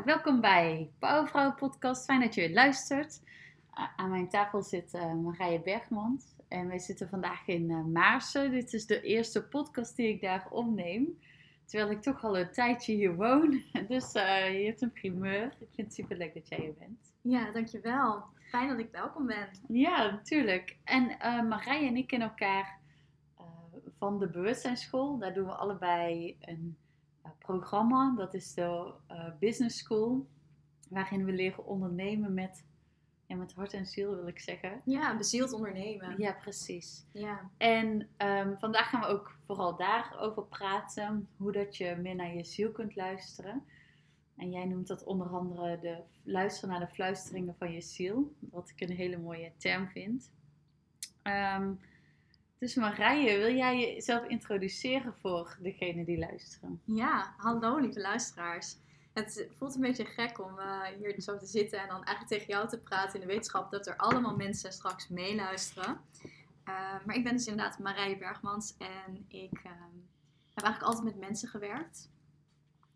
Nou, welkom bij Powervrouw Podcast. Fijn dat je luistert. aan mijn tafel zit uh, Marije Bergmans. En wij zitten vandaag in uh, Maarsen. Dit is de eerste podcast die ik daar opneem. Terwijl ik toch al een tijdje hier woon. Dus uh, je hebt een primeur. Ik vind het super leuk dat jij hier bent. Ja, dankjewel. Fijn dat ik welkom ben. Ja, natuurlijk. En Marije en ik kennen elkaar van de bewustzijnsschool. Daar doen we allebei een programma. Dat is de uh, Business School, waarin we leren ondernemen met, ja, met hart en ziel, wil ik zeggen. Ja, bezield ondernemen. Ja, precies. Ja. En um, vandaag gaan we ook vooral daarover praten, hoe dat je meer naar je ziel kunt luisteren. En jij noemt dat onder andere de luisteren naar de fluisteringen van je ziel, wat ik een hele mooie term vind. Um, dus Marije, wil jij jezelf introduceren voor degenen die luisteren? Ja, hallo lieve luisteraars. Het voelt een beetje gek om uh, hier zo te zitten en dan eigenlijk tegen jou te praten in de wetenschap dat er allemaal mensen straks meeluisteren. Uh, maar ik ben dus inderdaad Marije Bergmans en ik uh, heb eigenlijk altijd met mensen gewerkt.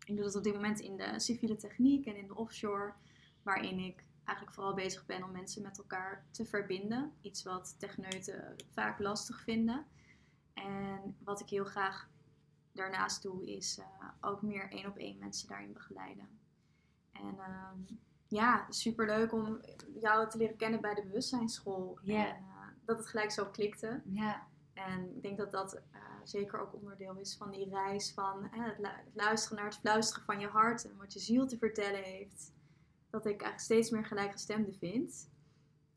Ik doe dat op dit moment in de civiele techniek en in de offshore, waarin ik eigenlijk vooral bezig ben om mensen met elkaar te verbinden. Iets wat techneuten vaak lastig vinden. En wat ik heel graag daarnaast doe, is uh, ook meer één op één mensen daarin begeleiden. En uh, ja, super leuk om jou te leren kennen bij de bewustzijnsschool. Yeah. En uh, dat het gelijk zo klikte. Yeah. En ik denk dat dat uh, zeker ook onderdeel is van die reis van het luisteren naar het fluisteren van je hart en wat je ziel te vertellen heeft dat ik eigenlijk steeds meer gelijkgestemden vind.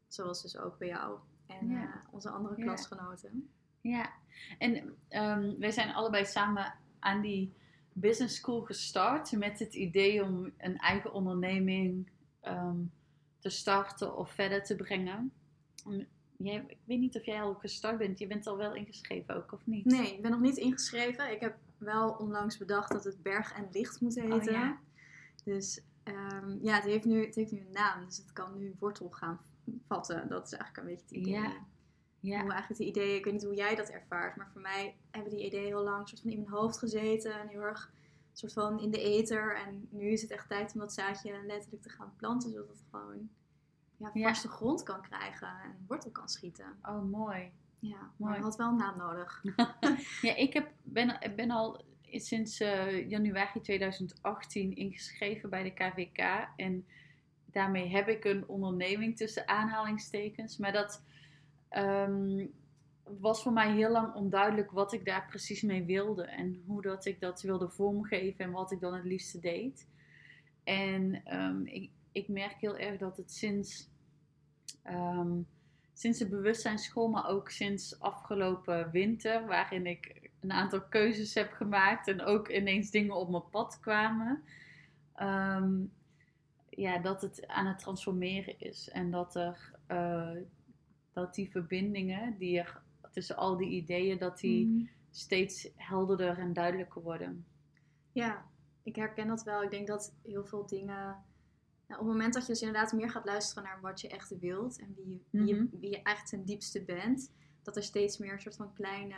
Zoals dus ook bij jou en uh, onze andere klasgenoten. Ja, en um, wij zijn allebei samen aan die business school gestart met het idee om een eigen onderneming um, te starten of verder te brengen. Jij, ik weet niet of jij al gestart bent. Je bent al wel ingeschreven ook, of niet? Nee, ik ben nog niet ingeschreven. Ik heb wel onlangs bedacht dat het Berg en Licht moet heten. Oh, ja. Dus Um, ja, het heeft, nu, het heeft nu een naam, dus het kan nu wortel gaan vatten. Dat is eigenlijk een beetje het idee. Ja. ja. Hoe eigenlijk de ideeën, ik weet niet hoe jij dat ervaart, maar voor mij hebben die ideeën heel lang soort van in mijn hoofd gezeten en heel erg soort van in de ether. En nu is het echt tijd om dat zaadje letterlijk te gaan planten, zodat het gewoon ja, vaste grond kan krijgen en wortel kan schieten. Oh, mooi. Ja, maar het had wel een naam nodig. ja, ik heb, ben, ben al sinds uh, januari 2018 ingeschreven bij de KVK. En daarmee heb ik een onderneming tussen aanhalingstekens. Maar dat um, was voor mij heel lang onduidelijk wat ik daar precies mee wilde. En hoe dat ik dat wilde vormgeven en wat ik dan het liefste deed. En um, ik, ik merk heel erg dat het sinds, um, sinds de bewustzijnsschool, maar ook sinds afgelopen winter, waarin ik een aantal keuzes heb gemaakt en ook ineens dingen op mijn pad kwamen. Ehm, ja, dat het aan het transformeren is en dat er uh, dat die verbindingen die er tussen al die ideeën, dat die mm. steeds helderder en duidelijker worden. Ja, ik herken dat wel. Ik denk dat heel veel dingen. Nou, op het moment dat je dus inderdaad meer gaat luisteren naar wat je echt wilt en wie, wie, je, mhm. wie je echt ten diepste bent, dat er steeds meer een soort van kleine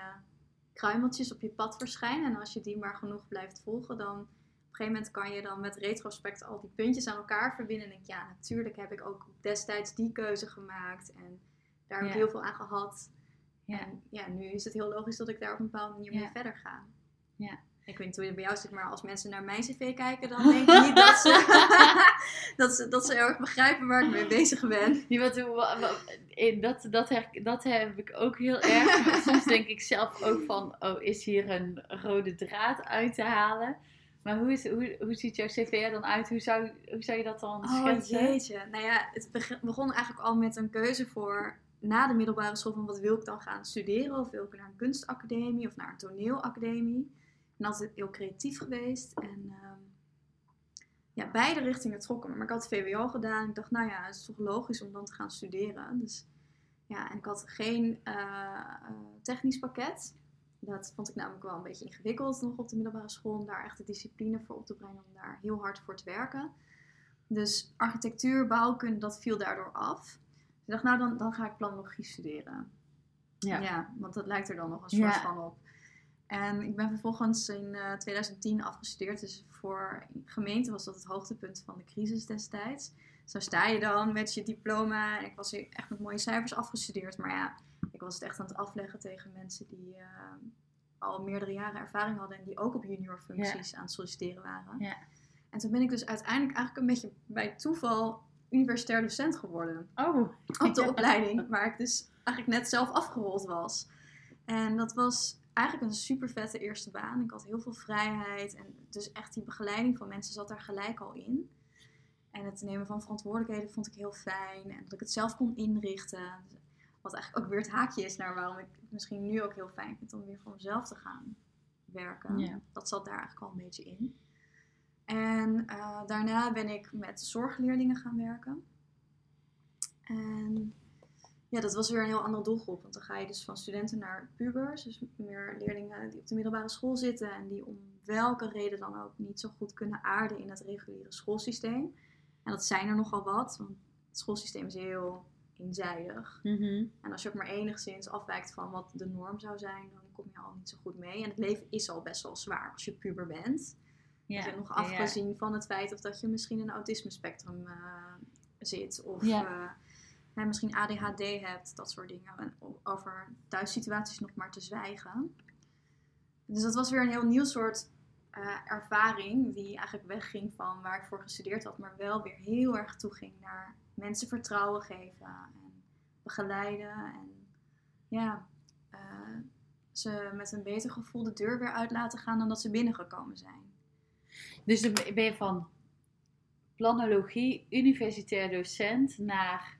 kruimeltjes op je pad verschijnen. En als je die maar genoeg blijft volgen, dan op een gegeven moment kan je dan met retrospect al die puntjes aan elkaar verbinden. En denk ja, natuurlijk heb ik ook destijds die keuze gemaakt. En daar heb ik heel veel aan gehad. Ja. En ja, nu is het heel logisch dat ik daar op een bepaalde manier mee verder ga. Ja. Ik weet niet hoe het bij jou zit, maar als mensen naar mijn cv kijken, dan denk ik niet dat ze, dat, ze, dat ze erg begrijpen waar ik mee bezig ben. Ja, wat, dat, dat, heb, dat heb ik ook heel erg. Maar soms denk ik zelf ook van, oh, is hier een rode draad uit te halen? Maar hoe, is, hoe, hoe ziet jouw cv er dan uit? Hoe zou, hoe zou je dat dan oh, schetsen? Oh jeetje. Nou ja, het begon eigenlijk al met een keuze voor na de middelbare school van wat wil ik dan gaan studeren? Of wil ik naar een kunstacademie of naar een toneelacademie? ben altijd heel creatief geweest. En um, ja, beide richtingen trokken Maar ik had VWO gedaan. Ik dacht, nou ja, het is toch logisch om dan te gaan studeren. Dus ja, en ik had geen uh, technisch pakket. Dat vond ik namelijk wel een beetje ingewikkeld nog op de middelbare school. Om daar echt de discipline voor op te brengen. Om daar heel hard voor te werken. Dus architectuur, bouwkunde, dat viel daardoor af. Dus ik dacht, nou dan, dan ga ik planologie studeren. Ja. ja want dat lijkt er dan nog een soort van op. En ik ben vervolgens in eh, 2010 afgestudeerd. Dus voor gemeente was dat het hoogtepunt van de crisis destijds. Zo sta je dan met je diploma. En ik was echt met mooie cijfers afgestudeerd. Maar ja, ik was het echt aan het afleggen tegen mensen die eh, al meerdere jaren ervaring hadden. En die ook op junior functies aan het solliciteren waren. Ja. En toen ben ik dus uiteindelijk eigenlijk een beetje bij toeval universitair docent geworden Oh. op de opleiding, waar ik dus eigenlijk net zelf afgerold was. En dat was eigenlijk een super vette eerste baan. Ik had heel veel vrijheid en dus echt die begeleiding van mensen zat daar gelijk al in. En het nemen van verantwoordelijkheden vond ik heel fijn en dat ik het zelf kon inrichten. Wat eigenlijk ook weer het haakje is naar waarom ik het misschien nu ook heel fijn vind om weer voor mezelf te gaan werken. Dat zat daar eigenlijk al een beetje in. En eh, daarna ben ik met zorgleerlingen gaan werken. En ja, dat was weer een heel andere doelgroep. Want dan ga je dus van studenten naar pubers. Dus meer leerlingen die op de middelbare school zitten. En die om welke reden dan ook niet zo goed kunnen aarden in het reguliere schoolsysteem. En dat zijn er nogal wat. Want het schoolsysteem is heel eenzijdig. Mhm. En als je ook maar enigszins afwijkt van wat de norm zou zijn, dan kom je al niet zo goed mee. En het leven is al best wel zwaar als je puber bent. Ja. Dus nog ja, ja. afgezien van het feit of dat je misschien in een autisme-spectrum eh, zit. Of Ja. eh, hè, misschien ADHD hebt, dat soort dingen. En over thuissituaties nog maar te zwijgen. Dus dat was weer een heel nieuw soort eh, ervaring. Die eigenlijk wegging van waar ik voor gestudeerd had. Maar wel weer heel erg toeging naar mensen vertrouwen geven. En begeleiden. En ja, eh, ze met een beter gevoel de deur weer uit laten gaan dan dat ze binnengekomen zijn. Dus dan ben je van planologie, universitair docent, naar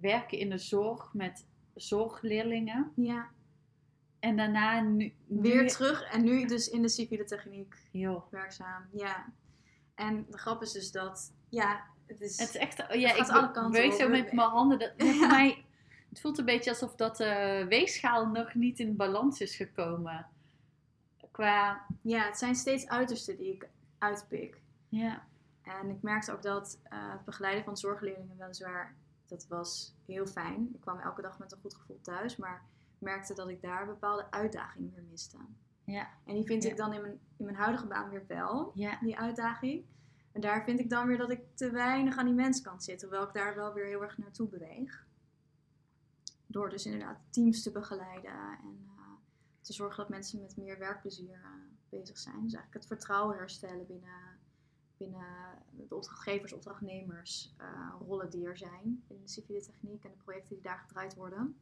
werken in de zorg met zorgleerlingen. Ja, En daarna nu... nu- weer terug en nu dus in de civiele techniek Joh. werkzaam. Ja. En de grap is dus dat, ja, het is... Het is echt... Ja, gaat ik alle kanten op. zo met mijn handen. Dat, voor mij... Het voelt een beetje alsof dat de weegschaal nog niet in balans is gekomen. Qua... Ja, het zijn steeds uitersten die ik uitpik. Ja. En ik merkte ook dat eh, het begeleiden van zorgleerlingen weliswaar, dat was heel fijn. Ik kwam elke dag met een goed gevoel thuis, maar merkte dat ik daar bepaalde uitdagingen weer miste. Ja. En die vind Ja. ik dan in mijn, in mijn huidige baan weer wel, Ja. die uitdaging. En daar vind ik dan weer dat ik te weinig aan die menskant zit, terwijl ik daar wel weer heel erg naartoe beweeg. Door dus inderdaad teams te begeleiden en eh, te zorgen dat mensen met meer werkplezier eh, bezig zijn. Dus eigenlijk het vertrouwen herstellen binnen, binnen de opdrachtgevers, opdrachtnemers, eh, rollen die er zijn in de civiele techniek en de projecten die daar gedraaid worden.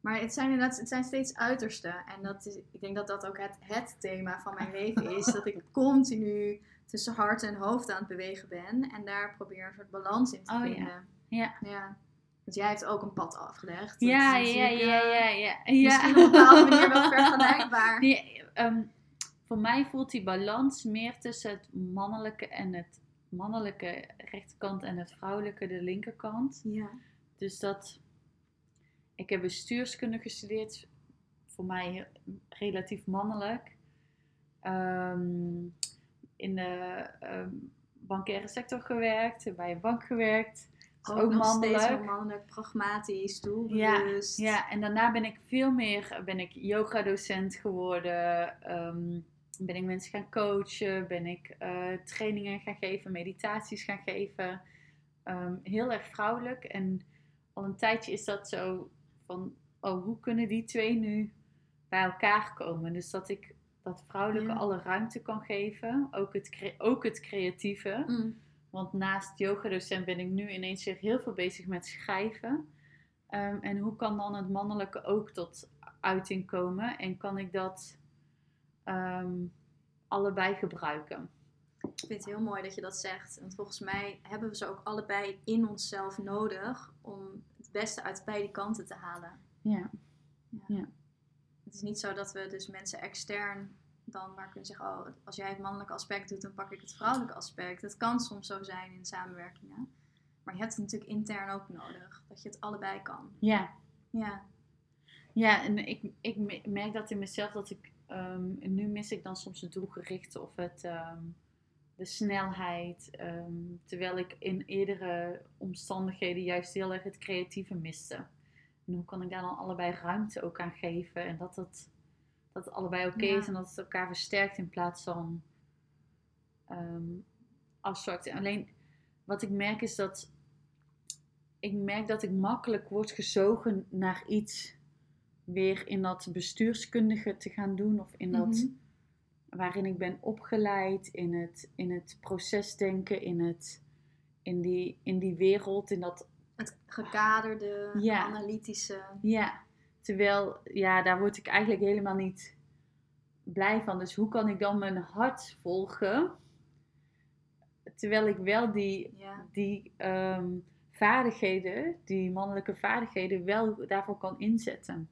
Maar het zijn inderdaad het zijn steeds uitersten. En dat is, ik denk dat dat ook het, het thema van mijn leven is. dat ik continu tussen hart en hoofd aan het bewegen ben. En daar probeer een soort balans in te Oh, ja. vinden. Ja. ja. Want jij hebt ook een pad afgelegd. Ja, ja, ja, eh, ja, ja. ja. Misschien op een bepaalde manier wel vergelijkbaar. Nee, ehm, voor mij voelt die balans meer tussen het mannelijke en het mannelijke rechterkant en het vrouwelijke de linkerkant. Ja. Dus dat ik heb bestuurskunde gestudeerd, voor mij relatief mannelijk. Ehm, in de ehm, bankaire sector gewerkt, bij een bank gewerkt. Is Ook, ook nog steeds mannelijk. mannelijk, pragmatisch, doelbewust. Ja, en daarna ben ik veel meer ben ik yoga-docent geworden. ehm, ben ik mensen gaan coachen. Ben ik eh, trainingen gaan geven, meditaties gaan geven. Ehm, heel erg vrouwelijk. En al een tijdje is dat zo van, oh, hoe kunnen die twee nu bij elkaar komen? Dus dat ik dat vrouwelijke Ja. alle ruimte kan geven. Ook het, ook het creatieve. Mm. Want naast yogadocent ben ik nu ineens weer heel veel bezig met schrijven. Ehm, en hoe kan dan het mannelijke ook tot uiting komen? En kan ik dat ehm, allebei gebruiken? Ik vind het heel mooi dat je dat zegt. Want volgens mij hebben we ze ook allebei in onszelf nodig om het beste uit beide kanten te halen. Ja. Het is niet zo dat we dus mensen extern dan maar kunnen zeggen, oh, als jij het mannelijke aspect doet, dan pak ik het vrouwelijke aspect. Dat kan soms zo zijn in samenwerkingen. Maar je hebt het natuurlijk intern ook nodig, dat je het allebei kan. Ja, Ja, ja en ik, ik me- merk dat in mezelf dat ik... ehm, nu mis ik dan soms het doelgerichte of het, ehm, de snelheid. ehm, terwijl ik in eerdere omstandigheden juist heel erg het creatieve miste. En hoe kan ik daar dan allebei ruimte ook aan geven? En dat het dat het allebei oké Ja. is en dat het elkaar versterkt in plaats van afzwakt. En Alleen wat ik merk is dat ik merk dat ik makkelijk word gezogen naar iets weer in dat bestuurskundige te gaan doen of in dat Mhm. waarin ik ben opgeleid in het, in het procesdenken, in, het, in, die, in die wereld, in dat Het gekaderde, Ja. analytische. Ja, terwijl, ja, daar word ik eigenlijk helemaal niet blij van. Dus hoe kan ik dan mijn hart volgen? Terwijl ik wel die, Ja. die ehm, vaardigheden, die mannelijke vaardigheden, wel daarvoor kan inzetten.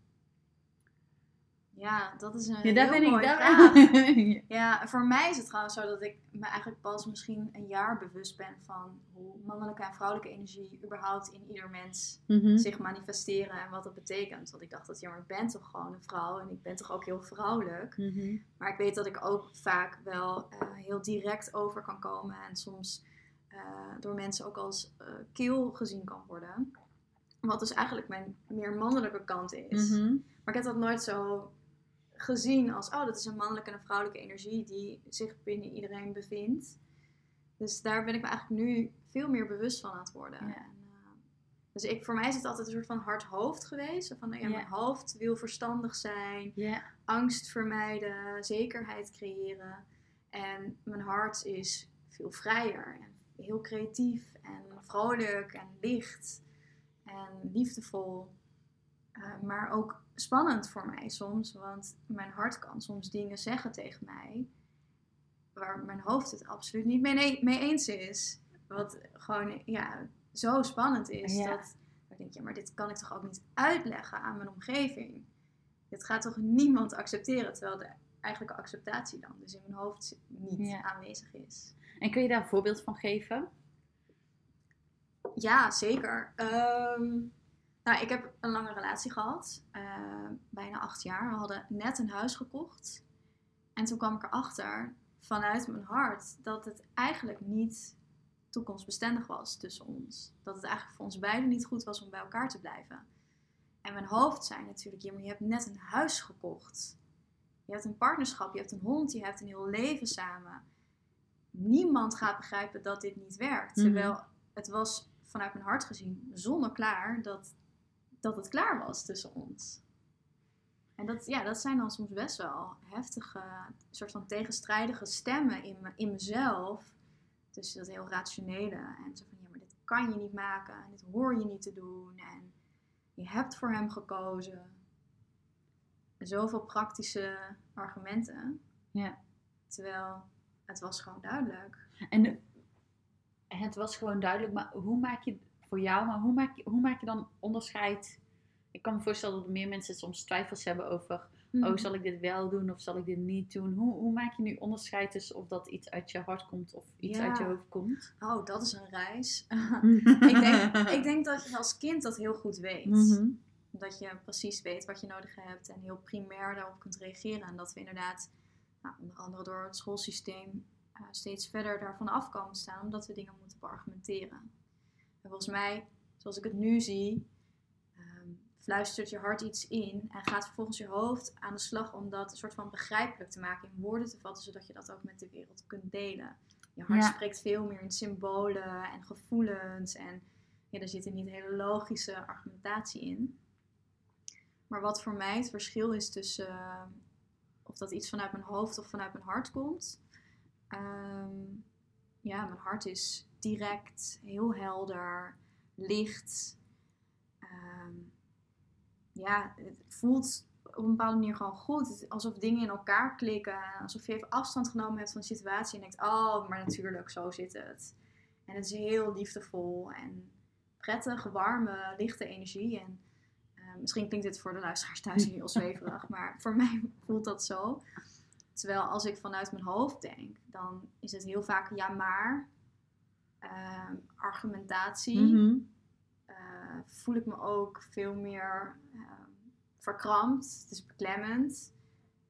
Ja, dat is een Ja, daar heel ben ik mooie daar. vraag. Ja, voor mij is het trouwens zo dat ik me eigenlijk pas misschien een jaar bewust ben van hoe mannelijke en vrouwelijke energie überhaupt in ieder mens Mhm. zich manifesteren en wat dat betekent. Want ik dacht dat, ja, maar ik ben toch gewoon een vrouw en ik ben toch ook heel vrouwelijk. Mhm. Maar ik weet dat ik ook vaak wel eh, heel direct over kan komen en soms eh, door mensen ook als eh kil gezien kan worden. Wat dus eigenlijk mijn meer mannelijke kant is. Mhm. Maar ik heb dat nooit zo gezien als, oh, dat is een mannelijke en een vrouwelijke energie die zich binnen iedereen bevindt. Dus daar ben ik me eigenlijk nu veel meer bewust van aan het worden. Ja. En, eh, dus ik, voor mij is het altijd een soort van hart-hoofd geweest. Zo Van, ja, Ja. mijn hoofd wil verstandig zijn, Ja, angst vermijden, zekerheid creëren. En mijn hart is veel vrijer en heel creatief en vrolijk en licht en liefdevol. Eh, maar ook spannend voor mij soms, want mijn hart kan soms dingen zeggen tegen mij waar mijn hoofd het absoluut niet mee, mee eens is. Wat gewoon ja, zo spannend is Ja. dat ik denk, ja, maar dit kan ik toch ook niet uitleggen aan mijn omgeving. Dit gaat toch niemand accepteren, terwijl de eigenlijke acceptatie dan dus in mijn hoofd niet Ja. aanwezig is. en kun je daar een voorbeeld van geven? Ja, zeker. Ehm, nou, ik heb een lange relatie gehad, eh, bijna acht jaar. We hadden net een huis gekocht. En toen kwam ik erachter, vanuit mijn hart, dat het eigenlijk niet toekomstbestendig was tussen ons. Dat het eigenlijk voor ons beiden niet goed was om bij elkaar te blijven. En mijn hoofd zei natuurlijk, ja, maar je hebt net een huis gekocht. Je hebt een partnerschap, je hebt een hond, je hebt een heel leven samen. Niemand gaat begrijpen dat dit niet werkt. Mhm. Terwijl het was vanuit mijn hart gezien zonneklaar dat, dat het klaar was tussen ons. En dat, ja, dat zijn dan soms best wel heftige, soort van tegenstrijdige stemmen in, me, in mezelf. Dus dat heel rationele. En zo van, ja, maar dit kan je niet maken. En dit hoor je niet te doen. En je hebt voor hem gekozen. Zoveel praktische argumenten. Ja. Terwijl het was gewoon duidelijk. En het was gewoon duidelijk, maar hoe maak je voor jou, maar hoe maak je, hoe maak je dan onderscheid? Ik kan me voorstellen dat meer mensen soms twijfels hebben over, oh, zal ik dit wel doen of zal ik dit niet doen? Hoe, hoe maak je nu onderscheid tussen of dat iets uit je hart komt of iets Ja. uit je hoofd komt? Oh, dat is een reis. ik denk, ik denk dat je als kind dat heel goed weet. Mhm. Dat je precies weet wat je nodig hebt en heel primair daarop kunt reageren. En dat we inderdaad, nou, onder andere door het schoolsysteem, eh, steeds verder daarvan af komen staan. Omdat we dingen moeten beargumenteren. En volgens mij, zoals ik het nu zie, ehm, fluistert je hart iets in. En gaat vervolgens je hoofd aan de slag om dat een soort van begrijpelijk te maken, in woorden te vatten. Zodat je dat ook met de wereld kunt delen. Je hart Ja. spreekt veel meer in symbolen en gevoelens. En ja, er zit er niet hele logische argumentatie in. Maar wat voor mij het verschil is tussen eh, of dat iets vanuit mijn hoofd of vanuit mijn hart komt. Ehm, ja, mijn hart is direct, heel helder, licht. Ehm, ja, het voelt op een bepaalde manier gewoon goed. Alsof dingen in elkaar klikken. Alsof je even afstand genomen hebt van de situatie en denkt, oh, maar natuurlijk, zo zit het. En het is heel liefdevol en prettig, warme, lichte energie. En eh, misschien klinkt dit voor de luisteraars thuis heel zweverig, maar voor mij voelt dat zo. Terwijl als ik vanuit mijn hoofd denk, dan is het heel vaak ja maar, ehm, argumentatie. Mhm. Eh, voel ik me ook veel meer ehm, verkrampt. Het is beklemmend.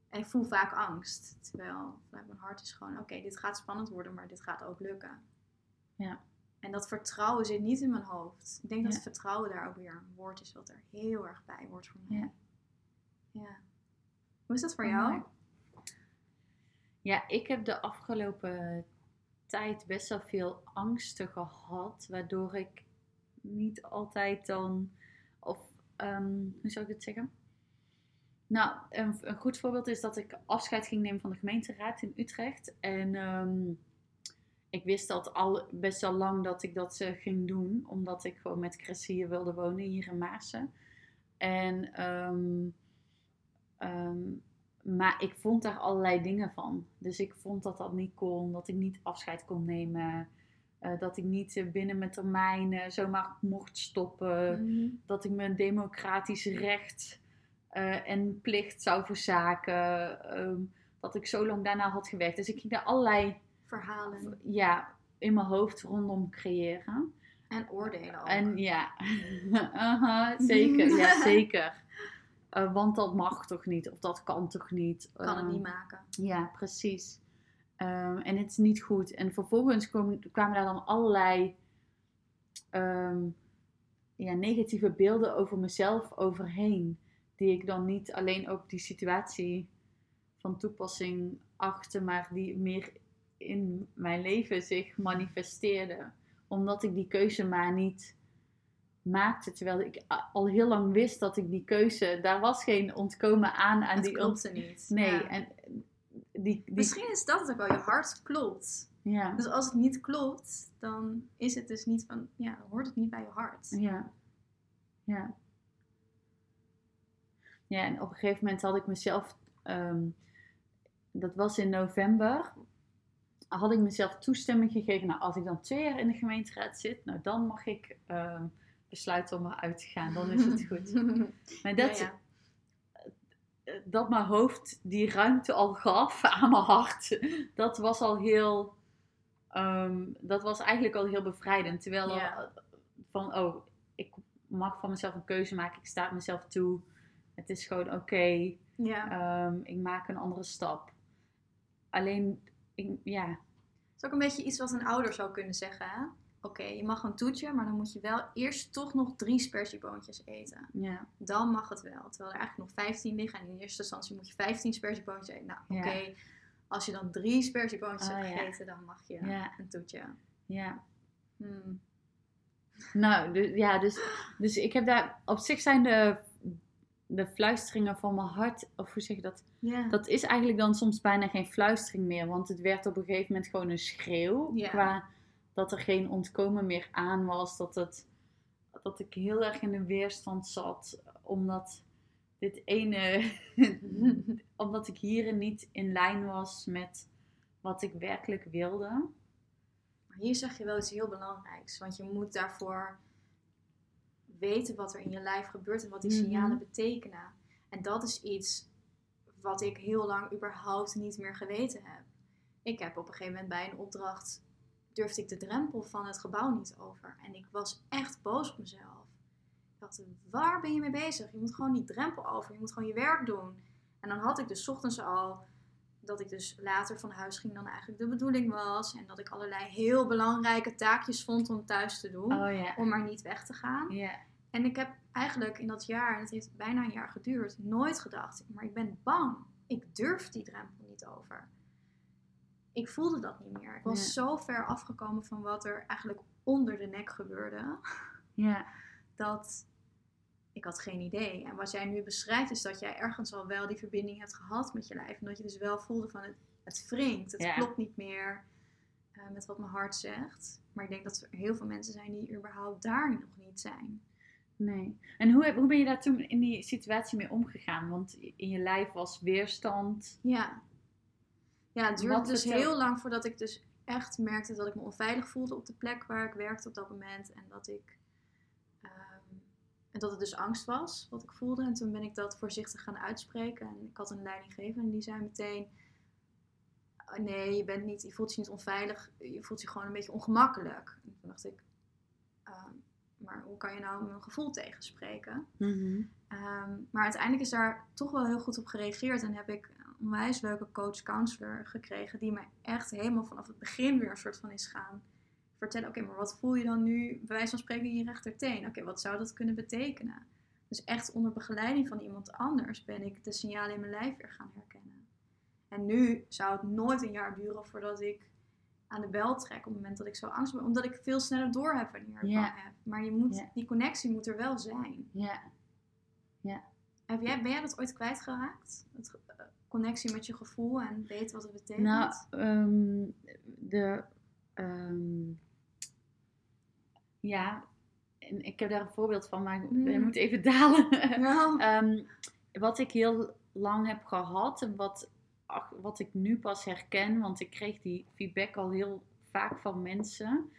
En ik voel vaak angst. Terwijl vanuit mijn hart is gewoon, oké, dit gaat spannend worden, maar dit gaat ook lukken. Ja. En dat vertrouwen zit niet in mijn hoofd. Ik denk dat vertrouwen daar ook weer een woord is wat er heel erg bij hoort voor mij. Ja. Ja. Hoe is dat voor Oh, jou? mooi. Ja, ik heb de afgelopen tijd best wel veel angsten gehad, waardoor ik niet altijd dan, of ehm, hoe zou ik het zeggen? Nou, een, een goed voorbeeld is dat ik afscheid ging nemen van de gemeenteraad in Utrecht. En ehm, ik wist dat al best wel lang dat ik dat eh, ging doen, omdat ik gewoon met Chris hier wilde wonen, hier in Maasen. En ehm, maar ik vond daar allerlei dingen van. Dus ik vond dat dat niet kon, dat ik niet afscheid kon nemen. eh, dat ik niet eh, binnen mijn termijn zomaar mocht stoppen. Mhm. Dat ik mijn democratisch recht eh, en plicht zou verzaken. ehm, dat ik zo lang daarna had gewerkt. Dus ik ging daar allerlei Verhalen ja, in mijn hoofd rondom creëren. en oordelen ook. En ja, Aha, zeker. Ja, zeker. Eh, want dat mag toch niet? Of dat kan toch niet? kan het Ehm, niet maken. Ja, precies. Ehm, en het is niet goed. En vervolgens kwam- kwamen daar dan allerlei ehm, ja, negatieve beelden over mezelf overheen. Die ik dan niet alleen op die situatie van toepassing achtte, maar die meer in mijn leven zich manifesteerden. Omdat ik die keuze maar niet maakte. Terwijl ik al heel lang wist dat ik die keuze, daar was geen ontkomen aan. aan het die klopte niet. Nee, Ja. en die, die Misschien is dat het ook wel. Je hart klopt. ja, Dus als het niet klopt, dan is het dus niet van, ja, dan hoort het niet bij je hart. ja, ja. Ja, en op een gegeven moment had ik mezelf, ehm, dat was in november, had ik mezelf toestemming gegeven. Nou, als ik dan twee jaar in de gemeenteraad zit, nou dan mag ik ehm, besluiten om eruit te gaan. Dan is het goed. Maar dat, Ja, ja. dat mijn hoofd die ruimte al gaf aan mijn hart, dat was al heel, ehm, dat was eigenlijk al heel bevrijdend. Terwijl Ja. al, van, oh, ik mag van mezelf een keuze maken, ik sta het mezelf toe. Het is gewoon oké, ja. ehm, ik maak een andere stap. Alleen, ik, ja, Het is ook een beetje iets wat een ouder zou kunnen zeggen. hè? Oké, je mag een toetje, maar dan moet je wel eerst toch nog drie spersieboontjes eten. ja, Dan mag het wel. Terwijl er eigenlijk nog 15 liggen. En in eerste instantie moet je 15 spersieboontjes eten. Nou, Ja. oké. Als je dan drie spersieboontjes Oh, hebt ja. gegeten, dan mag je Ja. een toetje. ja. Hmm. Nou, dus, ja, dus, dus ik heb daar, op zich zijn de, de fluisteringen van mijn hart, of hoe zeg je dat? Ja. Dat is eigenlijk dan soms bijna geen fluistering meer, want het werd op een gegeven moment gewoon een schreeuw. Ja. Qua dat er geen ontkomen meer aan was, dat, het, dat ik heel erg in de weerstand zat, omdat dit ene, omdat ik hierin niet in lijn was met wat ik werkelijk wilde. Maar hier zeg je wel iets heel belangrijks. Want je moet daarvoor weten wat er in je lijf gebeurt en wat die Mhm. signalen betekenen. En dat is iets wat ik heel lang überhaupt niet meer geweten heb. Ik heb op een gegeven moment bij een opdracht durfde ik de drempel van het gebouw niet over. En ik was echt boos op mezelf. Ik dacht, waar ben je mee bezig? Je moet gewoon die drempel over. Je moet gewoon je werk doen. En dan had ik dus ochtends al dat ik dus later van huis ging dan eigenlijk de bedoeling was. En dat ik allerlei heel belangrijke taakjes vond om thuis te doen. Oh. Om maar niet weg te gaan. En ik heb eigenlijk in dat jaar, en het heeft bijna een jaar geduurd, nooit gedacht. Maar ik ben bang. Ik durf die drempel niet over. Ik voelde dat niet meer. Ik was Ja. zo ver afgekomen van wat er eigenlijk onder de nek gebeurde. ja, Dat ik had geen idee. En wat jij nu beschrijft is dat jij ergens al wel die verbinding hebt gehad met je lijf. En dat je dus wel voelde van het, het wringt. Het Ja. klopt niet meer eh, met wat mijn hart zegt. Maar ik denk dat er heel veel mensen zijn die überhaupt daar nog niet zijn. nee. En hoe, heb- hoe ben je daar toen in die situatie mee omgegaan? Want in je lijf was weerstand. Ja. Ja, het duurde dus vertel- heel lang voordat ik dus echt merkte dat ik me onveilig voelde op de plek waar ik werkte op dat moment. En dat ik... ehm, en dat het dus angst was wat ik voelde. En toen ben ik dat voorzichtig gaan uitspreken. En ik had een leidinggever en die zei meteen... "Oh, Nee, je, bent niet, je voelt je niet onveilig. Je voelt je gewoon een beetje ongemakkelijk. En toen dacht ik... ehm, maar hoe kan je nou mijn gevoel tegenspreken? Ehm, maar uiteindelijk is daar toch wel heel goed op gereageerd. En heb ik onwijs leuke coach-counselor gekregen. Die mij echt helemaal vanaf het begin weer een soort van is gaan vertellen. Oké, maar wat voel je dan nu, bij wijze van spreken, in je rechterteen? Oké, wat zou dat kunnen betekenen? Dus echt onder begeleiding van iemand anders ben ik de signalen in mijn lijf weer gaan herkennen. En nu zou het nooit een jaar duren voordat ik aan de bel trek op het moment dat ik zo angst ben. Omdat ik veel sneller door heb wanneer ik bang heb. Maar je moet, die connectie moet er wel zijn. Ja. Heb jij, ben jij dat ooit kwijtgeraakt? Het connectie met je gevoel en weten wat het betekent? Nou, ehm, de. ehm, ja, en ik heb daar een voorbeeld van, maar ik Mm. moet even dalen. Nou, Ehm, wat ik heel lang heb gehad en wat, ach, wat ik nu pas herken, want ik kreeg die feedback al heel vaak van mensen.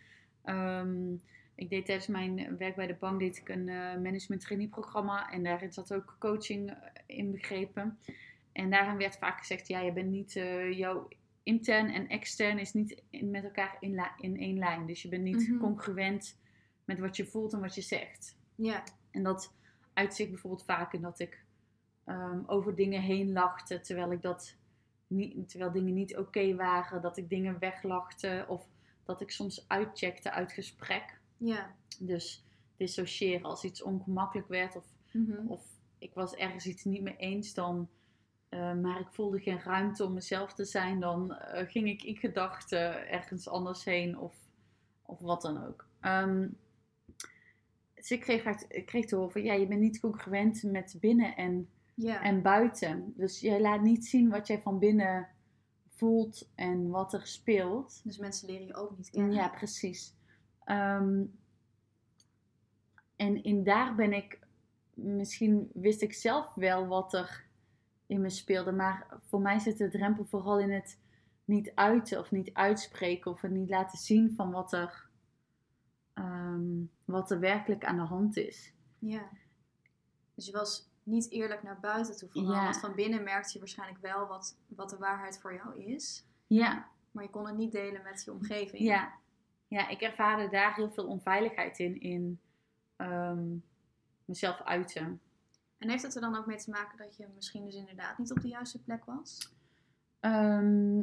Ik deed tijdens mijn werk bij de bank deed ik een eh, management trainee programma en daarin zat ook coaching eh, inbegrepen. En daarin werd vaak gezegd, ja, je bent niet, eh, jouw intern en extern is niet in- met elkaar in, in één lijn. Dus je bent niet Mhm. congruent met wat je voelt en wat je zegt. ja. En dat uitzicht bijvoorbeeld vaak in dat ik ehm, over dingen heen lachte, terwijl ik dat niet, terwijl dingen niet oké waren, dat ik dingen weglachte of dat ik soms uitcheckte uit gesprek. Ja. Dus dissociëren als iets ongemakkelijk werd of, Mhm. of ik was ergens iets niet mee eens, dan, eh, maar ik voelde geen ruimte om mezelf te zijn, dan eh, ging ik in gedachten ergens anders heen of, of wat dan ook. Ehm, dus ik kreeg, ik kreeg te horen van ja, je bent niet congruent met binnen en, en buiten. Dus jij laat niet zien wat jij van binnen voelt en wat er speelt. Dus mensen leren je ook niet kennen. Ja, precies. Ehm, en in daar ben ik, misschien wist ik zelf wel wat er in me speelde, maar voor mij zit de drempel vooral in het niet uiten of niet uitspreken of het niet laten zien van wat er, ehm, wat er werkelijk aan de hand is. Ja. Dus je was niet eerlijk naar buiten toe vooral. Ja. Want van binnen merkte je waarschijnlijk wel wat, wat de waarheid voor jou is. Ja, Maar je kon het niet delen met je omgeving. ja. ja ik ervaarde daar heel veel onveiligheid in, in ehm, mezelf uiten. En heeft het er dan ook mee te maken dat je misschien dus inderdaad niet op de juiste plek was? Ehm,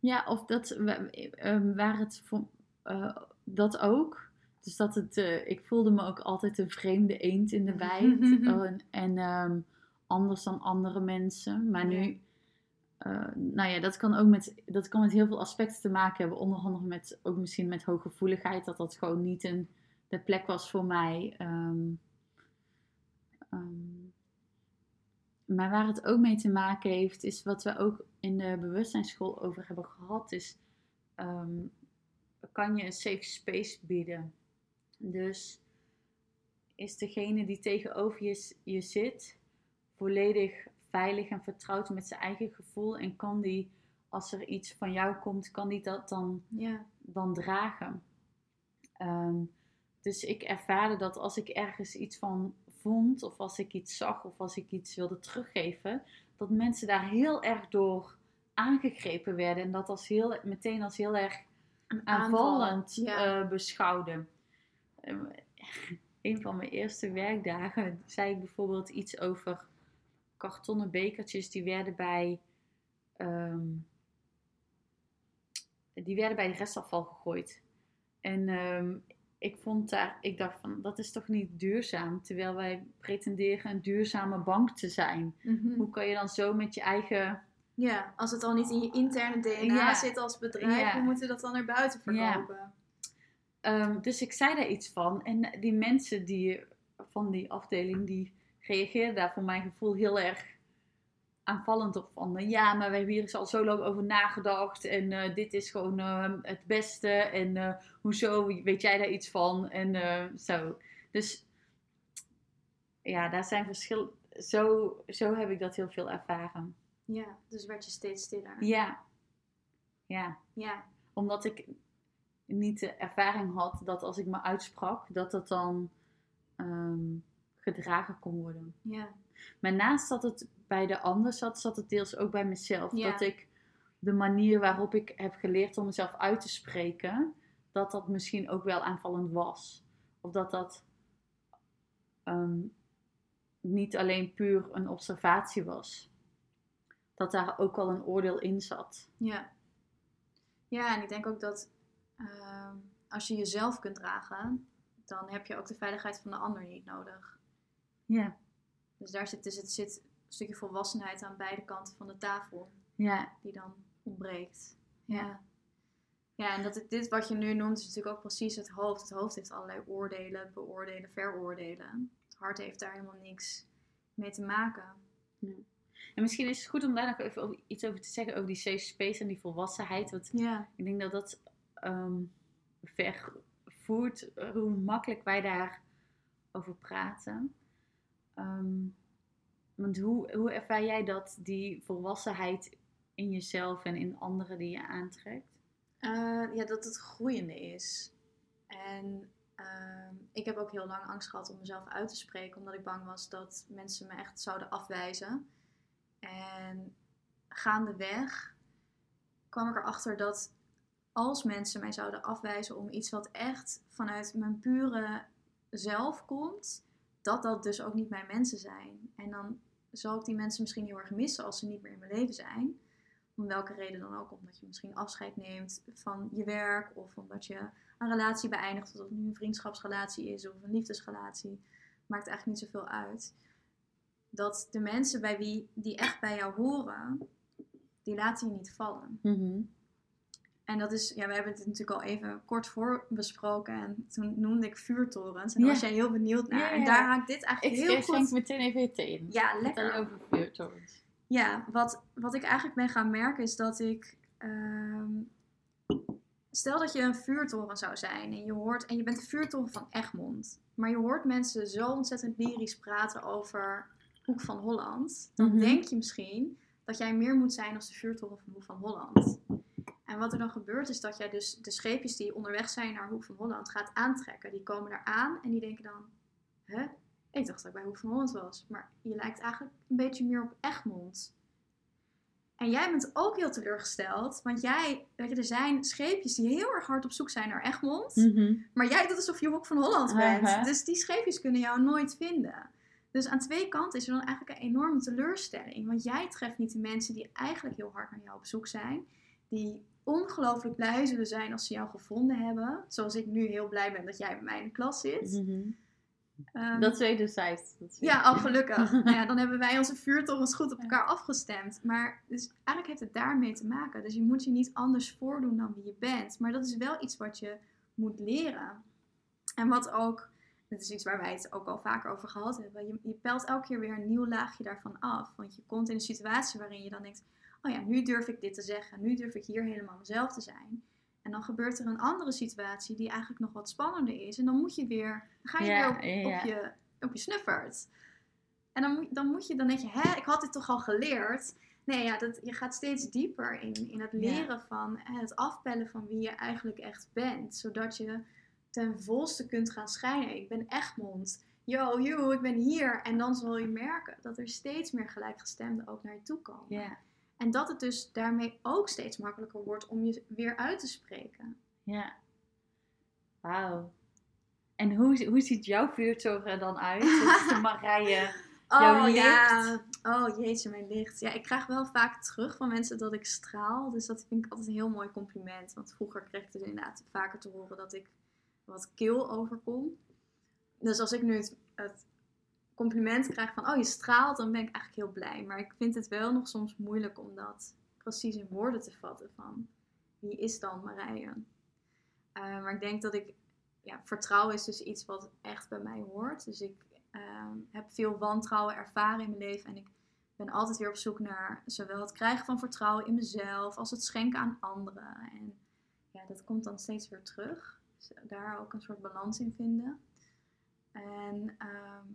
ja, of dat ehm, waar het voor, eh, dat ook. Dus dat het, eh, ik voelde me ook altijd een vreemde eend in de bijt. Oh, en en ehm, anders dan andere mensen. Maar nu, eh, nou ja, dat kan ook met, dat kan met heel veel aspecten te maken hebben. Onder andere met, ook misschien met hooggevoeligheid. Dat dat gewoon niet een, de plek was voor mij. Ehm, ehm, maar waar het ook mee te maken heeft, is wat we ook in de bewustzijnsschool over hebben gehad, is ehm, kan je een safe space bieden. Dus is degene die tegenover je, zit volledig veilig en vertrouwd met zijn eigen gevoel en kan die, als er iets van jou komt, kan die dat dan Ja. dan dragen. Dus ik ervaarde dat als ik ergens iets van vond, of als ik iets zag, of als ik iets wilde teruggeven, dat mensen daar heel erg door aangegrepen werden en dat als heel, meteen als heel erg aanvallend Ja. eh, beschouwden. Ehm, een van mijn eerste werkdagen zei ik bijvoorbeeld iets over kartonnen bekertjes die werden bij ehm, die werden bij de restafval gegooid. En ehm, ik vond daar, ik dacht van dat is toch niet duurzaam, terwijl wij pretenderen een duurzame bank te zijn. Mhm. Hoe kan je dan zo met je eigen Ja, als het al niet in je interne DNA Ja. zit als bedrijf, Ja. hoe moet je dat dan naar buiten Ja. verkopen? Ehm, dus ik zei daar iets van. En die mensen die, van die afdeling, die reageerden daar voor mijn gevoel heel erg aanvallend op. Van, ja, maar wij hebben hier eens al zo lang over nagedacht. En eh, dit is gewoon eh, het beste. En eh, hoezo, weet jij daar iets van? En eh, zo. Dus ja, daar zijn verschil. Zo, zo heb ik dat heel veel ervaren. Ja, dus werd je steeds stiller. Ja. Ja. Ja. omdat ik niet de ervaring had dat als ik me uitsprak, dat dat dan ehm, gedragen kon worden. ja. Maar naast dat het bij de ander zat, zat het deels ook bij mezelf. Ja. Dat ik de manier waarop ik heb geleerd om mezelf uit te spreken, dat dat misschien ook wel aanvallend was. Of dat dat ehm, niet alleen puur een observatie was. Dat daar ook al een oordeel in zat. Ja. Ja, en ik denk ook dat ehm, als je jezelf kunt dragen, dan heb je ook de veiligheid van de ander niet nodig. Ja. Dus daar zit, dus het zit een stukje volwassenheid aan beide kanten van de tafel, Ja. die dan ontbreekt. Ja. Ja. Ja, en dat dit wat je nu noemt is natuurlijk ook precies het hoofd. Het hoofd heeft allerlei oordelen, beoordelen, veroordelen. Het hart heeft daar helemaal niks mee te maken. En misschien is het goed om daar nog even over- iets over te zeggen over die safe space en die volwassenheid. Want Ja. ik denk dat dat ehm vervoert hoe makkelijk wij daar over praten. Ehm, want hoe, hoe ervaar jij dat, die volwassenheid in jezelf en in anderen die je aantrekt? Eh, ja, dat het groeiende is. En ehm, ik heb ook heel lang angst gehad om mezelf uit te spreken, omdat ik bang was dat mensen me echt zouden afwijzen. En gaandeweg kwam ik erachter dat als mensen mij zouden afwijzen om iets wat echt vanuit mijn pure zelf komt, dat dat dus ook niet mijn mensen zijn. En dan zal ik die mensen misschien heel erg missen als ze niet meer in mijn leven zijn. Om welke reden dan ook. Omdat je misschien afscheid neemt van je werk. Of omdat je een relatie beëindigt. Of het nu een vriendschapsrelatie is of een liefdesrelatie. Maakt eigenlijk niet zoveel uit. Dat de mensen bij wie die echt bij jou horen. Die laten je niet vallen. En dat is, ja, we hebben het natuurlijk al even kort voor besproken. En toen noemde ik vuurtorens. En daar Ja. was jij heel benieuwd naar. Ja, En daar haakt dit Ik, eigenlijk heel ik schenk goed. meteen even thee in. Ja, lekker. over vuurtorens. Ja, wat, wat ik eigenlijk ben gaan merken is dat ik. ehm, stel dat je een vuurtoren zou zijn en je hoort. En je bent de vuurtoren van Egmond. Maar je hoort mensen zo ontzettend lyrisch praten over Hoek van Holland. Dan Mhm. denk je misschien dat jij meer moet zijn als de vuurtoren van Hoek van Holland. En wat er dan gebeurt is dat jij dus de scheepjes die onderweg zijn naar Hoek van Holland gaat aantrekken. Die komen daar aan en die denken dan. Hè? Ik dacht dat ik bij Hoek van Holland was. Maar je lijkt eigenlijk een beetje meer op Egmond. En jij bent ook heel teleurgesteld. Want jij, weet je, er zijn scheepjes die heel erg hard op zoek zijn naar Egmond. Maar jij doet alsof je Hoek van Holland bent. Dus die scheepjes kunnen jou nooit vinden. Dus aan twee kanten is er dan eigenlijk een enorme teleurstelling. Want jij treft niet de mensen die eigenlijk heel hard naar jou op zoek zijn. Die ongelooflijk blij zullen zijn als ze jou gevonden hebben. Zoals ik nu heel blij ben dat jij bij mij in de klas zit. Ehm, Dat is wederzijds. Dat is ja, oh gelukkig. nou ja, dan hebben wij onze vuurtorens goed op elkaar afgestemd. Maar dus eigenlijk heeft het daarmee te maken. Dus je moet je niet anders voordoen dan wie je bent. Maar dat is wel iets wat je moet leren. En wat ook, dit is iets waar wij het ook al vaker over gehad hebben. Je, je pelt elke keer weer een nieuw laagje daarvan af. Want je komt in een situatie waarin je dan denkt, oh ja, nu durf ik dit te zeggen. Nu durf ik hier helemaal mezelf te zijn. En dan gebeurt er een andere situatie die eigenlijk nog wat spannender is. En dan moet je weer, dan ga je Ja, weer op, ja, ja. op je, op je snuffert. En dan, moet- dan moet je, dan denk je, hè, ik had dit toch al geleerd. Nee, ja, dat, je gaat steeds dieper in, in het Ja. leren van hè, het afpellen van wie je eigenlijk echt bent. Zodat je ten volste kunt gaan schijnen. Ik ben Egmond. Yo, yo, ik ben hier. En dan zul je merken dat er steeds meer gelijkgestemden ook naar je toe komen. Ja, En dat het dus daarmee ook steeds makkelijker wordt om je weer uit te spreken. ja. Wauw. En hoe, hoe ziet jouw vuurtoren er dan uit? Dat is de Marije. Jouw Oh ja. licht. Oh jeetje, mijn licht. Ja, ik krijg wel vaak terug van mensen dat ik straal. Dus dat vind ik altijd een heel mooi compliment. Want vroeger kreeg ik dus inderdaad vaker te horen dat ik wat kil overkom. Dus als ik nu het, het compliment krijg van oh je straalt, dan ben ik eigenlijk heel blij. Maar ik vind het wel nog soms moeilijk om dat precies in woorden te vatten van wie is dan Marije? Eh, maar ik denk dat ik, ja, vertrouwen is dus iets wat echt bij mij hoort. Dus ik ehm, heb veel wantrouwen ervaren in mijn leven. En ik ben altijd weer op zoek naar zowel het krijgen van vertrouwen in mezelf als het schenken aan anderen. En ja, dat komt dan steeds weer terug. Dus daar ook een soort balans in vinden. En ehm,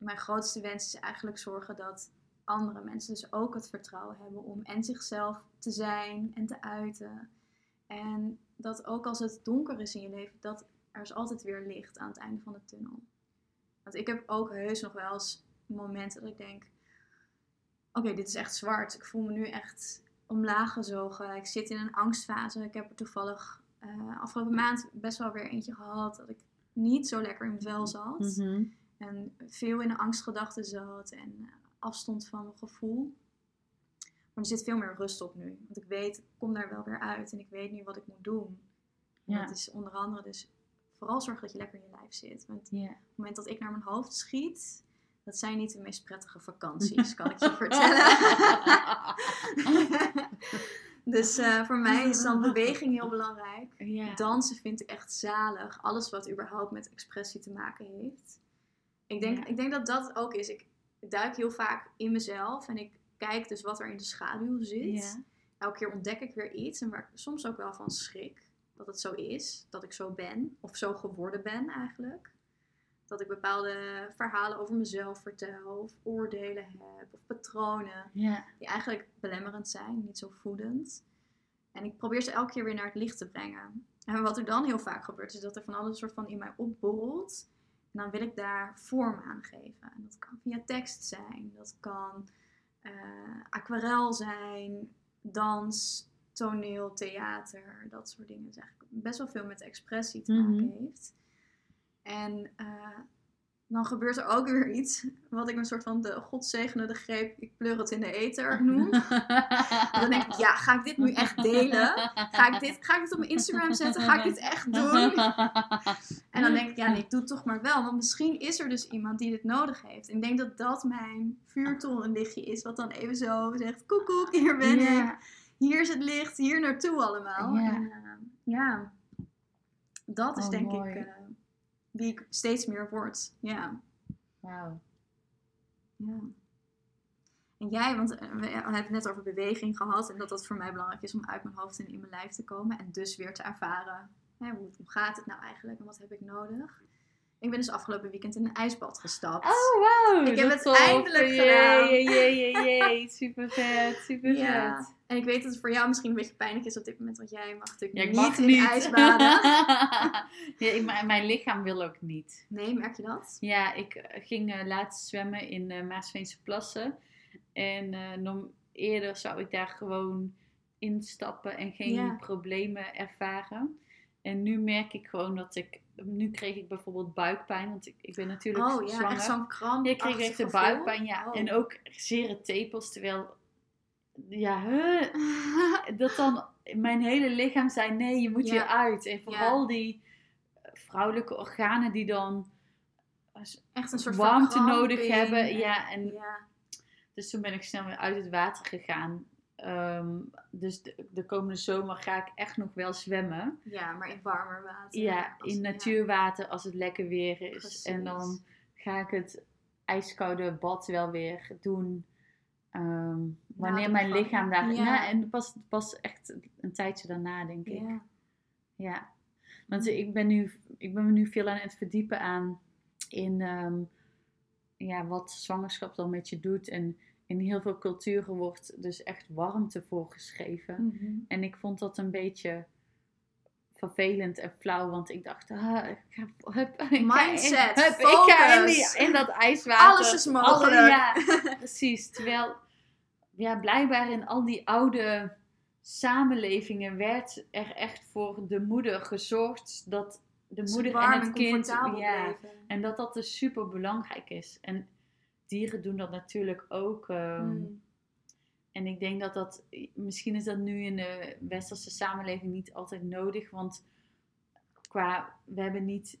mijn grootste wens is eigenlijk zorgen dat andere mensen dus ook het vertrouwen hebben om en zichzelf te zijn en te uiten. En dat ook als het donker is in je leven, dat er is altijd weer licht aan het einde van de tunnel. Want ik heb ook heus nog wel eens momenten dat ik denk: oké, dit is echt zwart. Ik voel me nu echt omlaag gezogen. Ik zit in een angstfase. Ik heb er toevallig eh, afgelopen maand best wel weer eentje gehad dat ik niet zo lekker in mijn vel zat. Mhm. En veel in de angstgedachten zat en eh, afstond van mijn gevoel. Maar er zit veel meer rust op nu. Want ik weet, ik kom daar wel weer uit en ik weet nu wat ik moet doen. En Ja. dat is onder andere dus vooral zorg dat je lekker in je lijf zit. Want Ja. op het moment dat ik naar mijn hoofd schiet, dat zijn niet de meest prettige vakanties, kan ik je vertellen. dus eh, voor mij is dan beweging heel belangrijk. Dansen vind ik echt zalig. Alles wat überhaupt met expressie te maken heeft. Ik denk, Ja. ik denk dat dat ook is. Ik duik heel vaak in mezelf en ik kijk dus wat er in de schaduw zit. Ja. Elke keer ontdek ik weer iets en waar ik soms ook wel van schrik. Dat het zo is, dat ik zo ben, of zo geworden ben eigenlijk. Dat ik bepaalde verhalen over mezelf vertel, of oordelen heb, of patronen Ja. die eigenlijk belemmerend zijn, niet zo voedend. En ik probeer ze elke keer weer naar het licht te brengen. En wat er dan heel vaak gebeurt, is dat er van alles soort van in mij opborrelt. En dan wil ik daar vorm aan geven. En dat kan via tekst zijn, dat kan eh, aquarel zijn, dans, toneel, theater, dat soort dingen. Is eigenlijk best wel veel met expressie te maken Mhm. heeft. En eh, dan gebeurt er ook weer iets wat ik een soort van de godzegende greep, ik pleur het in de ether noem. Dan denk ik, ja, ga ik dit nu echt delen? Ga ik dit, ga ik dit op mijn Instagram zetten? Ga ik dit echt doen? En dan denk ik, ja, nee, doe het toch maar wel. Want misschien is er dus iemand die dit nodig heeft. En ik denk dat dat mijn vuurtol een lichtje is. Wat dan even zo zegt, koekoek, hier ben ik. Hier is het licht, hier naartoe allemaal. Ja. En, eh, ja, dat is Oh, denk mooi. ik eh, wie ik steeds meer word. Ja. Wauw. Ja. En jij, want eh, we hebben het net over beweging gehad en dat dat voor mij belangrijk is om uit mijn hoofd en in mijn lijf te komen en dus weer te ervaren. Hè, hoe, hoe gaat het nou eigenlijk en wat heb ik nodig? Ik ben dus afgelopen weekend in een ijsbad gestapt. Oh, wauw. Ik heb het eindelijk Jee, gedaan. Jee, jee, jee. Super vet, super Ja. vet. En ik weet dat het voor jou misschien een beetje pijnlijk is op dit moment, want jij mag natuurlijk Ja, ik niet mag in niet. ijsbaden. ja, ik- mijn, mijn lichaam wil ook niet. Nee, merk je dat? Ja, ik eh, ging eh, laatst zwemmen in eh Maasveense Plassen. En norm- eerder zou ik daar gewoon instappen en geen Ja. problemen ervaren. En nu merk ik gewoon dat ik... Nu kreeg ik bijvoorbeeld buikpijn, want ik, ik ben natuurlijk Oh ja, zwanger. echt zo'n kramp. Ik kreeg echt de buikpijn, ja. Oh. En ook zere tepels, terwijl... Ja, huh, dat dan mijn hele lichaam zei, nee, je moet Ja. hier uit. En vooral die vrouwelijke organen die dan echt een soort warmte nodig hebben. en- Ja, en ja. dus toen ben ik snel weer uit het water gegaan. Ehm, dus de, de komende zomer ga ik echt nog wel zwemmen. ja, maar in warmer water. Ja, in natuurwater als het lekker weer is. Precies. En dan ga ik het ijskoude bad wel weer doen. ehm, wanneer mijn lichaam daar... Ja. Ja. en pas, pas echt een tijdje daarna, denk ik. Ja. Ja, want ik ben, nu, ik ben me nu veel aan het verdiepen aan in ehm, ja, wat zwangerschap dan met je doet. En in heel veel culturen wordt dus echt warmte voorgeschreven. Mhm. En ik vond dat een beetje vervelend en flauw, want ik dacht, ah, ik ga, hup, ik ga in- Mindset, hup, ik ga in, focus. die, in dat ijswater. Alles is mogelijk. Alle- ja, precies. Terwijl, ja, blijkbaar in al die oude samenlevingen werd er echt voor de moeder gezorgd dat de moeder en het kind, ja, en dat dat dus super belangrijk is. En dieren doen dat natuurlijk ook. ehm, Mm. En ik denk dat dat, misschien is dat nu in de westerse samenleving niet altijd nodig, want qua, we hebben niet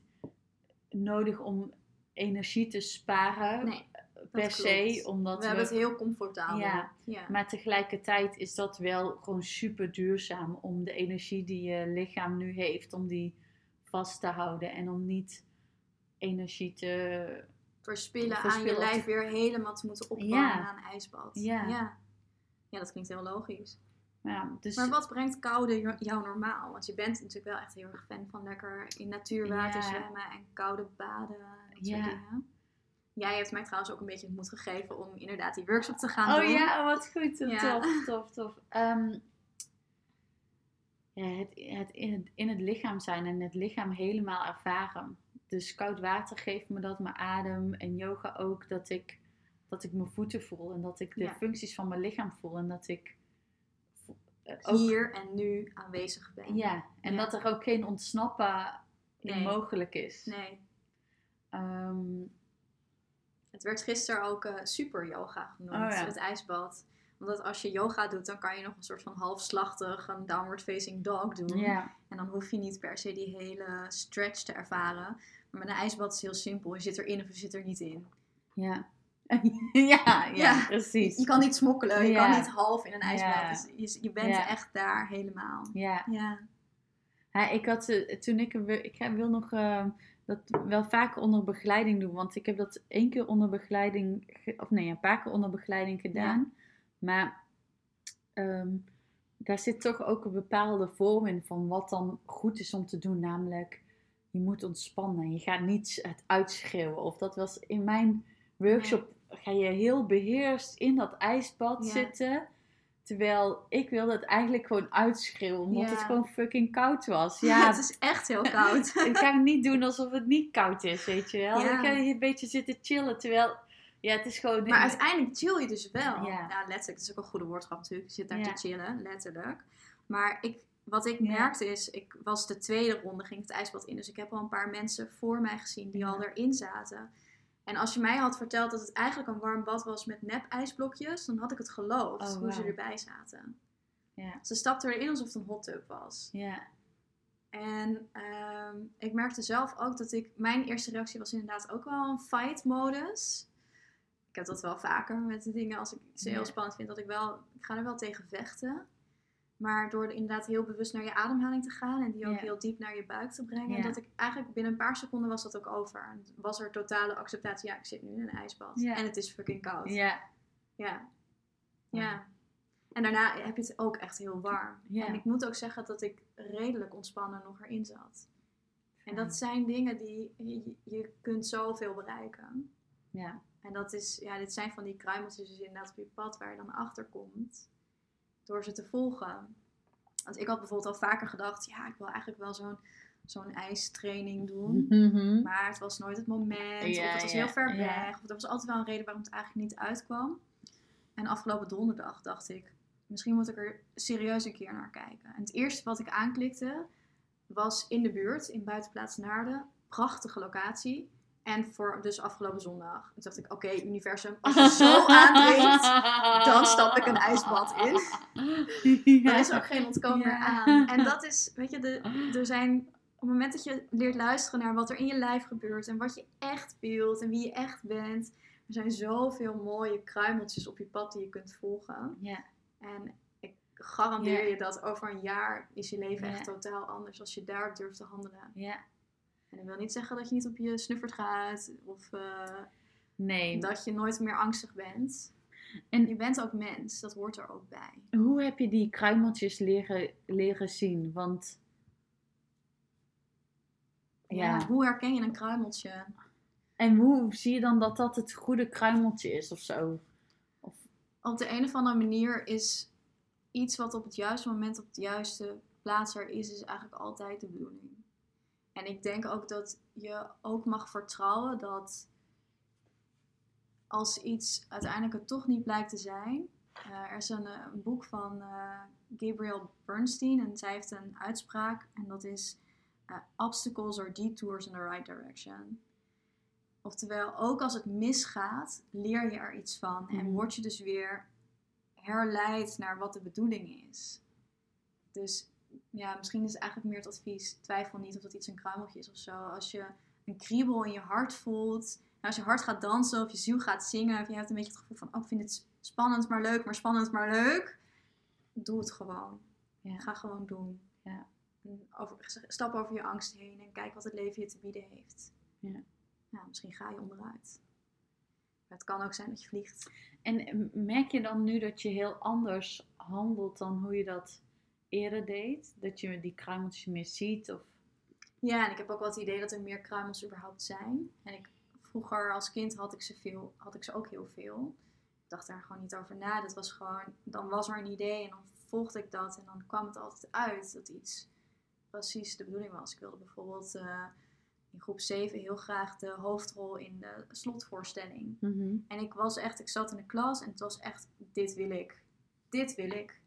nodig om energie te sparen Nee, per se, klopt. omdat we we, hebben het heel comfortabel. Ja. ja. maar tegelijkertijd is dat wel gewoon super duurzaam om de energie die je lichaam nu heeft, om die vast te houden en om niet energie te, Verspillen aan je Verspillen. lijf weer helemaal te moeten opwarmen Ja. na een ijsbad. Ja. ja. Ja, dat klinkt heel logisch. ja, dus Maar wat brengt koude jo- jou normaal? Want je bent natuurlijk wel echt heel erg fan van lekker in natuurwater zwemmen en koude baden. Dat soort Ja. dingen. Jij heeft mij trouwens ook een beetje de moed gegeven om inderdaad die workshop te gaan Oh doen. ja, wat goed. Tof, tof, tof. Ehm, ja, het, het, in het in het lichaam zijn en het lichaam helemaal ervaren. Dus koud water geeft me dat, mijn adem en yoga ook, dat ik, dat ik mijn voeten voel en dat ik de Ja. functies van mijn lichaam voel en dat ik eh, ook, Hier en nu aanwezig ben. ja, en Ja. dat er ook geen ontsnappen Nee. mogelijk is. Nee. Ehm, Het werd gisteren ook eh, super yoga genoemd, Oh ja. het ijsbad. Omdat als je yoga doet, dan kan je nog een soort van halfslachtig een downward facing dog doen. Ja. En dan hoef je niet per se die hele stretch te ervaren. Maar met een ijsbad is heel simpel. Je zit erin of je zit er niet in. Ja. ja, ja, Ja. precies. Je kan niet smokkelen, je Ja. kan niet half in een ijsbad. Ja. Dus je, je bent echt daar helemaal. Ja. Ja. Ik had eh, toen ik ik wil nog eh, dat wel vaker onder begeleiding doen, want ik heb dat één keer onder begeleiding, ge- of nee, een paar keer onder begeleiding gedaan. Maar ehm, daar zit toch ook een bepaalde vorm in van wat dan goed is om te doen, namelijk je moet ontspannen. Je gaat niet het uitschreeuwen. Of dat was in mijn workshop, ga je heel beheerst in dat ijsbad Ja. zitten. Terwijl ik wilde het eigenlijk gewoon uitschreeuwen, omdat Ja. het gewoon fucking koud was. Ja, Ja, het is echt heel koud. ik ga niet doen alsof het niet koud is, weet je wel. Ja. Ik ga hier een beetje zitten chillen, terwijl... Ja, het is gewoon... Maar uiteindelijk chill je dus wel. Ja. Nou, letterlijk, dat is ook een goede woordgrap natuurlijk. Je zit daar Ja. te chillen, letterlijk. Maar ik, wat ik Ja. merkte is, ik was de tweede ronde, ging het ijsbad in. Dus ik heb al een paar mensen voor mij gezien die Ja. al erin zaten. En als je mij had verteld dat het eigenlijk een warm bad was met nep ijsblokjes, dan had ik het geloofd Oh, hoe ze erbij zaten. Ja. Ze stapten erin alsof het een hot tub was. Ja, En ehm, ik merkte zelf ook dat ik... Mijn eerste reactie was inderdaad ook wel een fight-modus. Ik heb dat wel vaker met de dingen als ik ze heel Ja. spannend vind. Dat ik wel... Ik ga er wel tegen vechten. Maar door inderdaad heel bewust naar je ademhaling te gaan. En die ook heel diep naar je buik te brengen. Dat ik eigenlijk binnen een paar seconden was dat ook over. En was er totale acceptatie. Ja, ik zit nu in een ijsbad. En het is fucking koud. ja, Ja. Ja. En daarna heb je het ook echt heel warm. En ik moet ook zeggen dat ik redelijk ontspannen nog erin zat. En dat zijn dingen die je, je kunt zoveel bereiken. ja, En dat is, ja, dit zijn van die kruimeltjes dus inderdaad op je pad waar je dan achter komt. Door ze te volgen. Want ik had bijvoorbeeld al vaker gedacht, ja, ik wil eigenlijk wel zo'n zo'n ijstraining doen. Mhm. Maar het was nooit het moment. Ja, of het was ja, heel ver ja. weg. Of er was altijd wel een reden waarom het eigenlijk niet uitkwam. En afgelopen donderdag dacht ik, misschien moet ik er serieus een keer naar kijken. En het eerste wat ik aanklikte was in de buurt, in buitenplaats Naarden. Prachtige locatie. En voor dus afgelopen zondag. Toen dacht ik, oké, universum, als je zo aandringt, dan stap ik een ijsbad in. Ja. Er is ook geen ontkomen meer Ja. aan. En dat is, weet je, de, er zijn op het moment dat je leert luisteren naar wat er in je lijf gebeurt en wat je echt wilt en wie je echt bent, er zijn zoveel mooie kruimeltjes op je pad die je kunt volgen. Ja, En ik garandeer je dat over een jaar is je leven echt totaal anders als je daar durft te handelen. ja. En dat wil niet zeggen dat je niet op je snuffert gaat of eh, Nee. dat je nooit meer angstig bent. En- je bent ook mens, dat hoort er ook bij. Hoe heb je die kruimeltjes leren, leren zien? Want... Ja. Ja. Hoe herken je een kruimeltje? En hoe zie je dan dat dat het goede kruimeltje is of zo? op de een of andere manier is iets wat op het juiste moment op de juiste plaats er is, is eigenlijk altijd de bedoeling. En ik denk ook dat je ook mag vertrouwen dat als iets uiteindelijk het toch niet blijkt te zijn. eh, er is een, eh, een boek van eh, Gabriel Bernstein en zij heeft een uitspraak en dat is obstacles or detours in the right direction. Oftewel, ook als het misgaat, leer je er iets van en Mhm. word je dus weer herleid naar wat de bedoeling is. Dus ja, misschien is het eigenlijk meer het advies: twijfel niet of dat iets een kruimeltje is of zo. Als je een kriebel in je hart voelt, nou, als je hard gaat dansen of je ziel gaat zingen, of je hebt een beetje het gevoel van: oh, ik vind het spannend maar leuk, maar spannend maar leuk, doe het gewoon. Ja. Ga gewoon doen. Ja. Over, stap over je angst heen en kijk wat het leven je te bieden heeft. Ja. Ja, misschien ga je onderuit. Maar het kan ook zijn dat je vliegt. En merk je dan nu dat je heel anders handelt dan hoe je dat eerder deed? Dat je die kruimeltjes meer ziet? Of... Ja, en ik heb ook wel het idee dat er meer kruimels überhaupt zijn. En ik, vroeger als kind had ik, ze veel, had ik ze ook heel veel. Ik dacht daar gewoon niet over na. Dat was gewoon, dan was er een idee en dan volgde ik dat. En dan kwam het altijd uit dat iets precies de bedoeling was. Ik wilde bijvoorbeeld eh, in groep 7 heel graag de hoofdrol in de slotvoorstelling. En ik was echt, ik zat in de klas en het was echt, dit wil ik. Dit wil ik.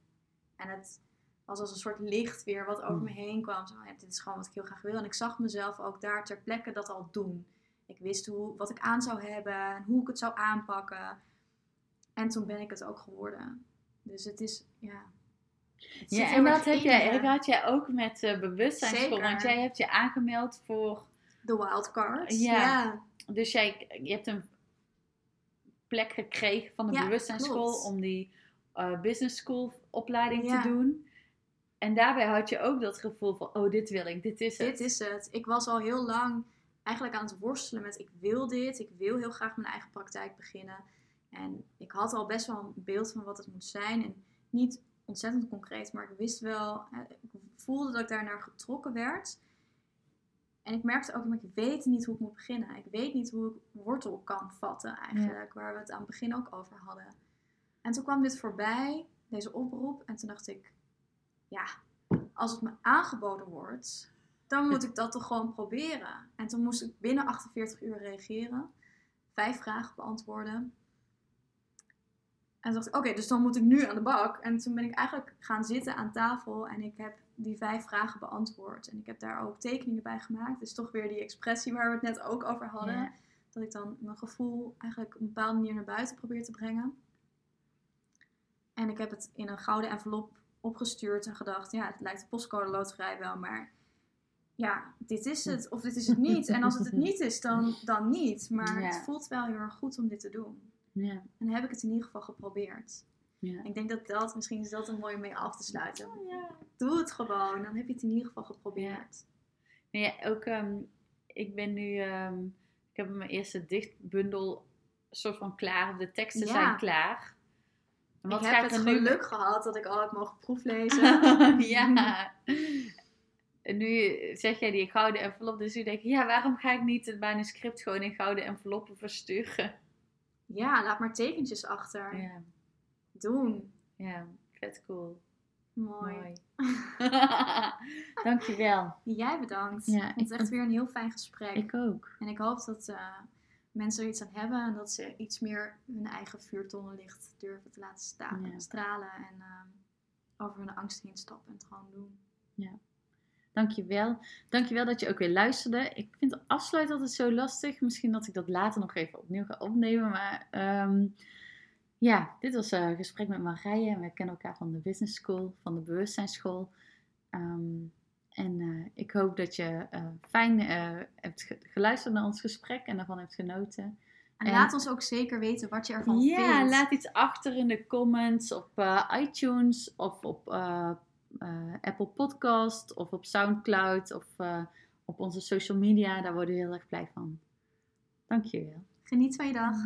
En het was als een soort licht weer wat over me heen kwam. Zo, ja, dit is gewoon wat ik heel graag wil. En ik zag mezelf ook daar ter plekke dat al doen. Ik wist hoe, wat ik aan zou hebben en hoe ik het zou aanpakken. En toen ben ik het ook geworden. Dus het is, ja. het Ja, en dat heb jij, dat had jij ook met eh bewustzijnsschool. Want jij hebt je aangemeld voor... De wildcards. Ja. ja. Dus jij, je hebt een plek gekregen van de Ja, bewustzijnsschool klopt. om die eh, business school opleiding Ja. te doen. En daarbij had je ook dat gevoel van, oh, dit wil ik, dit is het. Dit is het. Ik was al heel lang eigenlijk aan het worstelen met ik wil dit. Ik wil heel graag mijn eigen praktijk beginnen. En ik had al best wel een beeld van wat het moet zijn. En niet ontzettend concreet, maar ik wist wel, ik voelde dat ik daar naar getrokken werd. En ik merkte ook, ik weet niet hoe ik moet beginnen. Ik weet niet hoe ik wortel kan vatten eigenlijk, waar we het aan het begin ook over hadden. En toen kwam dit voorbij, deze oproep, en toen dacht ik, ja, als het me aangeboden wordt, dan moet ik dat toch gewoon proberen. En toen moest ik binnen 48 uur reageren, vijf vragen beantwoorden. En toen dacht ik, oké, dus dan moet ik nu aan de bak. En toen ben ik eigenlijk gaan zitten aan tafel en ik heb die vijf vragen beantwoord. En ik heb daar ook tekeningen bij gemaakt. Dus toch weer die expressie waar we het net ook over hadden. Ja. Dat ik dan mijn gevoel eigenlijk op een bepaalde manier naar buiten probeer te brengen. En ik heb het in een gouden envelop opgestuurd en gedacht, ja, het lijkt de postcode loterij wel, maar ja, dit is het of dit is het niet. En als het het niet is, dan, dan niet. Maar Ja. het voelt wel heel erg goed om dit te doen. Ja, En dan heb ik het in ieder geval geprobeerd. ja. Ik denk dat dat, misschien is dat een mooie mee af te sluiten. ja. Doe het gewoon, dan heb je het in ieder geval geprobeerd. Ja, ook, ehm, ik ben nu, ehm, ik heb mijn eerste dichtbundel soort van klaar, of de teksten zijn klaar. En ik heb het nu- geluk gehad dat ik al heb mogen proeflezen. ja. En nu zeg jij die gouden envelop, dus nu denk ik, ja, waarom ga ik niet het manuscript gewoon in gouden enveloppen versturen? Ja, laat maar tekentjes achter. Ja, Doen. ja vet cool. Mooi. Mooi. Dankjewel. Jij bedankt. Ja, het is echt vond- weer een heel fijn gesprek. Ik ook. En ik hoop dat eh, mensen er iets aan hebben en dat ze iets meer hun eigen vuurtonnenlicht durven te laten staan, Ja. stralen en eh, over hun angst heen stappen en het gewoon doen. Dankjewel. Dankjewel dat je ook weer luisterde. Ik vind de afsluit altijd zo lastig. Misschien dat ik dat later nog even opnieuw ga opnemen. Maar ehm, ja, dit was een gesprek met Marije. En we kennen elkaar van de Business School, van de Bewustzijnsschool. Ehm, en eh, ik hoop dat je eh, fijn eh, hebt ge- geluisterd naar ons gesprek en daarvan hebt genoten. En, En- laat ons ook zeker weten wat je ervan Ja, vindt. laat iets achter in de comments op iTunes of op Apple Podcast of op Soundcloud of op onze social media. Daar worden we heel erg blij van. Dankjewel. Geniet van je dag.